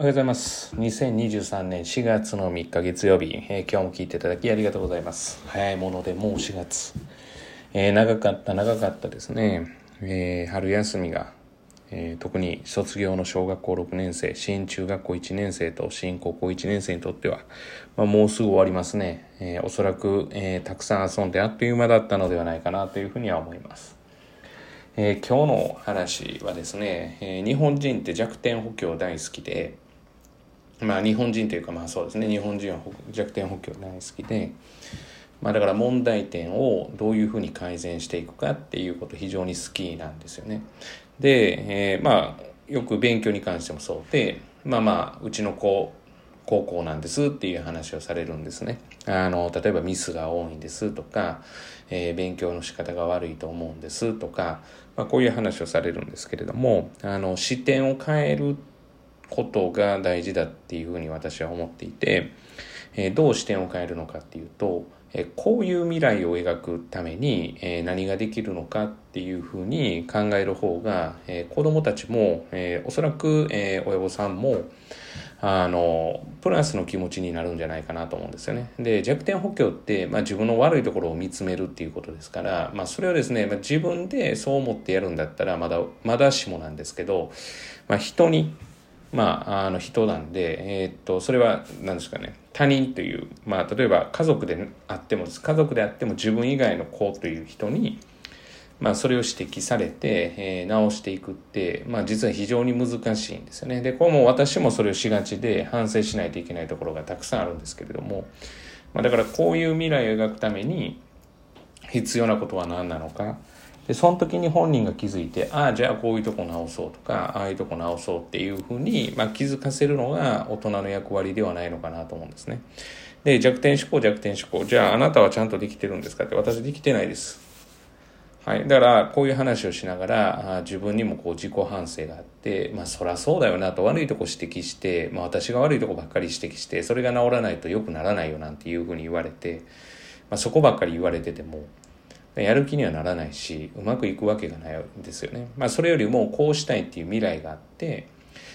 おはようございます。2023年4月の3日月曜日、えー今日も聞いていただきありがとうございます。早いものでもう4月。えー長かった長かったですね。えー春休みが、え特に卒業の小学校6年生、新中学校1年生と新高校1年生にとっては、まあ、もうすぐ終わりますね。えおそらく、えたくさん遊んであっという間だったのではないかなというふうには思います。え今日の話はですね、え日本人って弱点補強大好きで、まあ日本人というかまあそうですね、日本人は弱点補強大好きで、まあだから問題点をどういうふうに改善していくかっていうこと非常に好きなんですよね。で、えーまあよく勉強に関してもそうで、まあまあうちの子、高校なんですっていう話をされるんですね。あの、例えばミスが多いんですとか、えー勉強の仕方が悪いと思うんですとか、まあ、こういう話をされるんですけれども、あの、視点を変えるっことが大事だっていうふうに私は思っていて、えーどう視点を変えるのかっていうと、えーこういう未来を描くために、えー何ができるのかっていうふうに考える方が、えー子供たちも、えーおそらく、えー親御さんも、あの、プラスの気持ちになるんじゃないかなと思うんですよね。で、弱点補強って、まあ自分の悪いところを見つめるっていうことですから、まあそれをですね、まあ、自分でそう思ってやるんだったら、まだ、まだしもなんですけど、まあ人に、まあ、あの人なんで、えーっと、それは何ですかね、他人という、まあ例えば家族であっても、家族であっても自分以外の子という人に、まあ、それを指摘されて、えー直していくって、まあ、実は非常に難しいんですよね。で、これも私もそれをしがちで反省しないといけないところがたくさんあるんですけれども、まあ、だからこういう未来を描くために必要なことは何なのか。で、その時に本人が気づいて、ああ、じゃあこういうとこ直そうとか、ああいうとこ直そうっていうふうに、まあ、気づかせるのが大人の役割ではないのかなと思うんですね。で、弱点思考、弱点思考。じゃああなたはちゃんとできてるんですかって私できてないです。はい。だから、こういう話をしながら、あ自分にもこう自己反省があって、まあ、そらそうだよなと悪いとこ指摘して、まあ、私が悪いとこばっかり指摘して、それが治らないと良くならないよなんていうふうに言われて、まあ、そこばっかり言われてても、やる気にはならないし、うまくいくわけがないんですよね。まあ、それよりも、こうしたいっていう未来があって、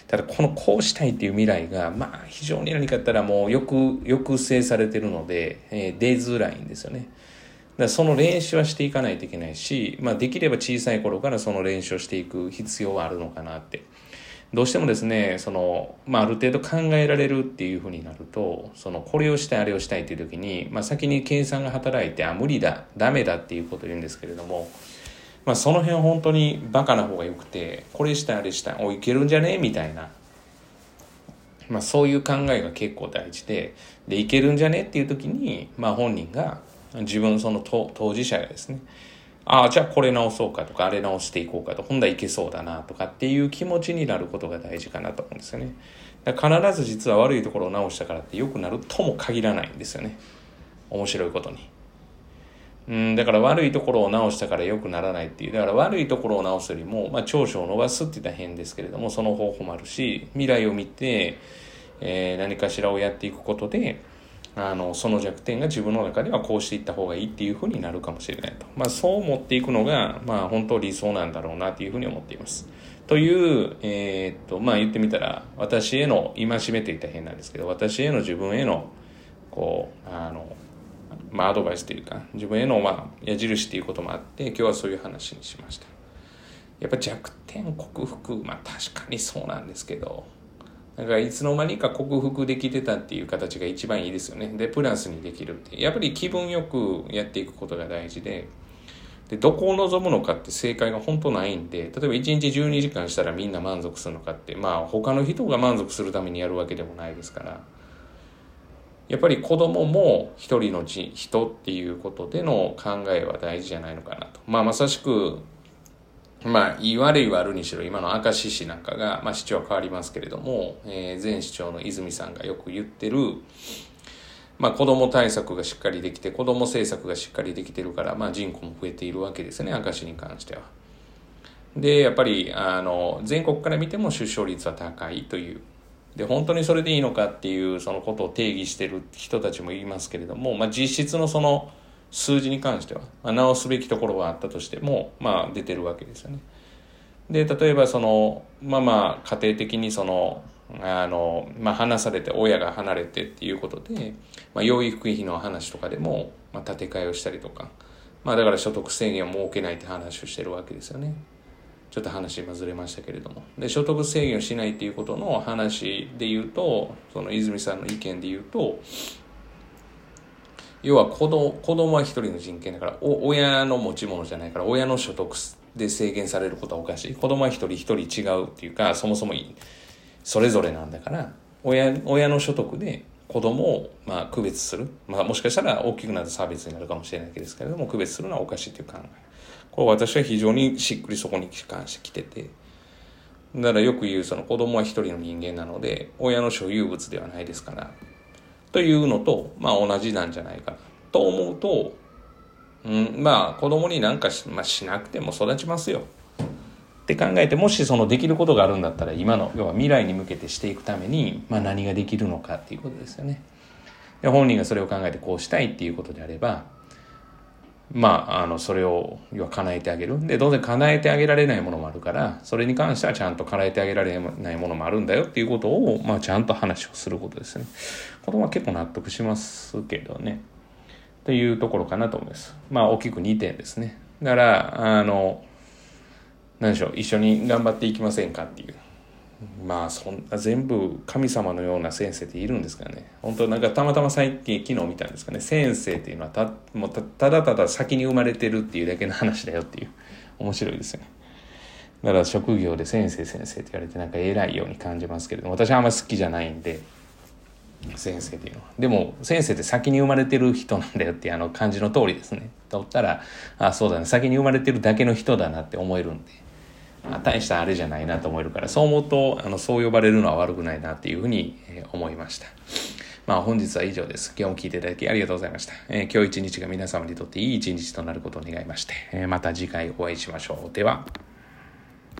ただ、このこうしたいっていう未来が、まあ、非常に何かあったらもう、よく、抑制されてるので、えー出づらいんですよね。だからその練習はしていかないといけないし、まあ、できれば小さい頃からその練習をしていく必要はあるのかなって。どうしてもですね、その、まあ、ある程度考えられるっていうふうになると、その、これをしたい、あれをしたいっていう時に、まあ、先に計算が働いて、あ、無理だ、ダメだっていうことを言うんですけれども、まあ、その辺本当にバカな方が良くて、これしたい、あれしたい、おい、けるんじゃね？みたいな。まあ、そういう考えが結構大事で、で、いけるんじゃね？っていう時に、まあ、本人が、自分その当当事者がですね、ああ、じゃあこれ直そうかとか、あれ直していこうかと、今度はいけそうだなとかっていう気持ちになることが大事かなと思うんですよね。必ず実は悪いところを直したからって良くなるとも限らないんですよね。面白いことに。うん、だから悪いところを直したから良くならないっていう。だから悪いところを直すよりも、まあ長所を伸ばすって言ったら変ですけれども、その方法もあるし、未来を見て、えー何かしらをやっていくことで、あの、その弱点が自分の中ではこうしていった方がいいっていうふうになるかもしれないと。まあそう思っていくのが、まあ本当理想なんだろうなというふうに思っています。という、えーっと、まあ言ってみたら、私への戒めと言った変なんですけど、私への自分への、こう、あの、まあアドバイスというか、自分への、まあ、矢印っていうこともあって、今日はそういう話にしました。やっぱ弱点克服、まあ確かにそうなんですけど、なんかいつの間にか克服できてたっていう形が一番いいですよね。で、プラスにできるって。やっぱり気分よくやっていくことが大事で、で、どこを望むのかって正解が本当ないんで、例えば1日12時間したらみんな満足するのかって、まあ他の人が満足するためにやるわけでもないですから、やっぱり子供も一人の人人っていうことでの考えは大事じゃないのかなと。まあまさしく、まあ、いい悪い悪にしろ、今の明石市なんかが、まあ市長は変わりますけれども、えー前市長の泉さんがよく言ってる、まあ子供対策がしっかりできて、子供政策がしっかりできてるから、まあ人口も増えているわけですね、明石に関しては。で、やっぱり、あの、全国から見ても出生率は高いという。で、本当にそれでいいのかっていう、そのことを定義してる人たちもいますけれども、まあ実質のその数字に関しては、まあ、直すべきところはあったとしても、まあ出てるわけですよね。で例えばそのまあまあ家庭的にそのあの、まあ、話されて親が離れてっていうことで、まあ、養育費の話とかでも、まあ、建て替えをしたりとか、まあ、だから所得制限を設けないって話をしてるわけですよね。ちょっと話今ずれましたけれども。で、所得制限をしないっていうことの話で言うと、その泉さんの意見で言うと、要は子供子供は一人の人権だから親の持ち物じゃないから親の所得で制限されることはおかしい。子供は一人一人違うっていうかそもそもそれぞれなんだから親親の所得で子供をまあ区別する、まあ、もしかしたら大きくなると差別になるかもしれないですけれども区別するのはおかしいという考え。これ私は非常にしっくりそこに関してきてて。だからよく言うその子供は一人の人間なので親の所有物ではないですからというのと、まあ同じなんじゃないかなと思うと、うん、まあ子供になんかし,、まあ、しなくても育ちますよ。って考えてもしそのできることがあるんだったら今の要は未来に向けてしていくために、まあ、何ができるのかっていうことですよね。で本人がそれを考えてこうしたいっていうことであればまあ、あの、それを、要は叶えてあげる。で、当然叶えてあげられないものもあるから、それに関してはちゃんと叶えてあげられないものもあるんだよっていうことを、まあ、ちゃんと話をすることですね。子供は結構納得しますけどね。というところかなと思います。まあ、大きく2点ですね。だから、あの、何でしょう、一緒に頑張っていきませんかっていう。まあそんな全部神様のような先生っているんですかね。本当なんかたまたま最近昨日見たんですかね。先生っていうのはたもうただただ先に生まれてるっていうだけの話だよっていう。面白いですよね。だから職業で先生先生って言われてなんか偉いように感じますけれども。私はあんまり好きじゃないんで。先生っていうのは。でも先生って先に生まれてる人なんだよっていうあの感じの通りですね。とったらあそうだね。先に生まれてるだけの人だなって思えるんで。大したあれじゃないなと思えるからそう思うとあのそう呼ばれるのは悪くないなっていうふうに思いました。まあ本日は以上です。今日も聞いていただきありがとうございました、えー、今日一日が皆様にとっていい一日となることを願いまして、えー、また次回お会いしましょう。では。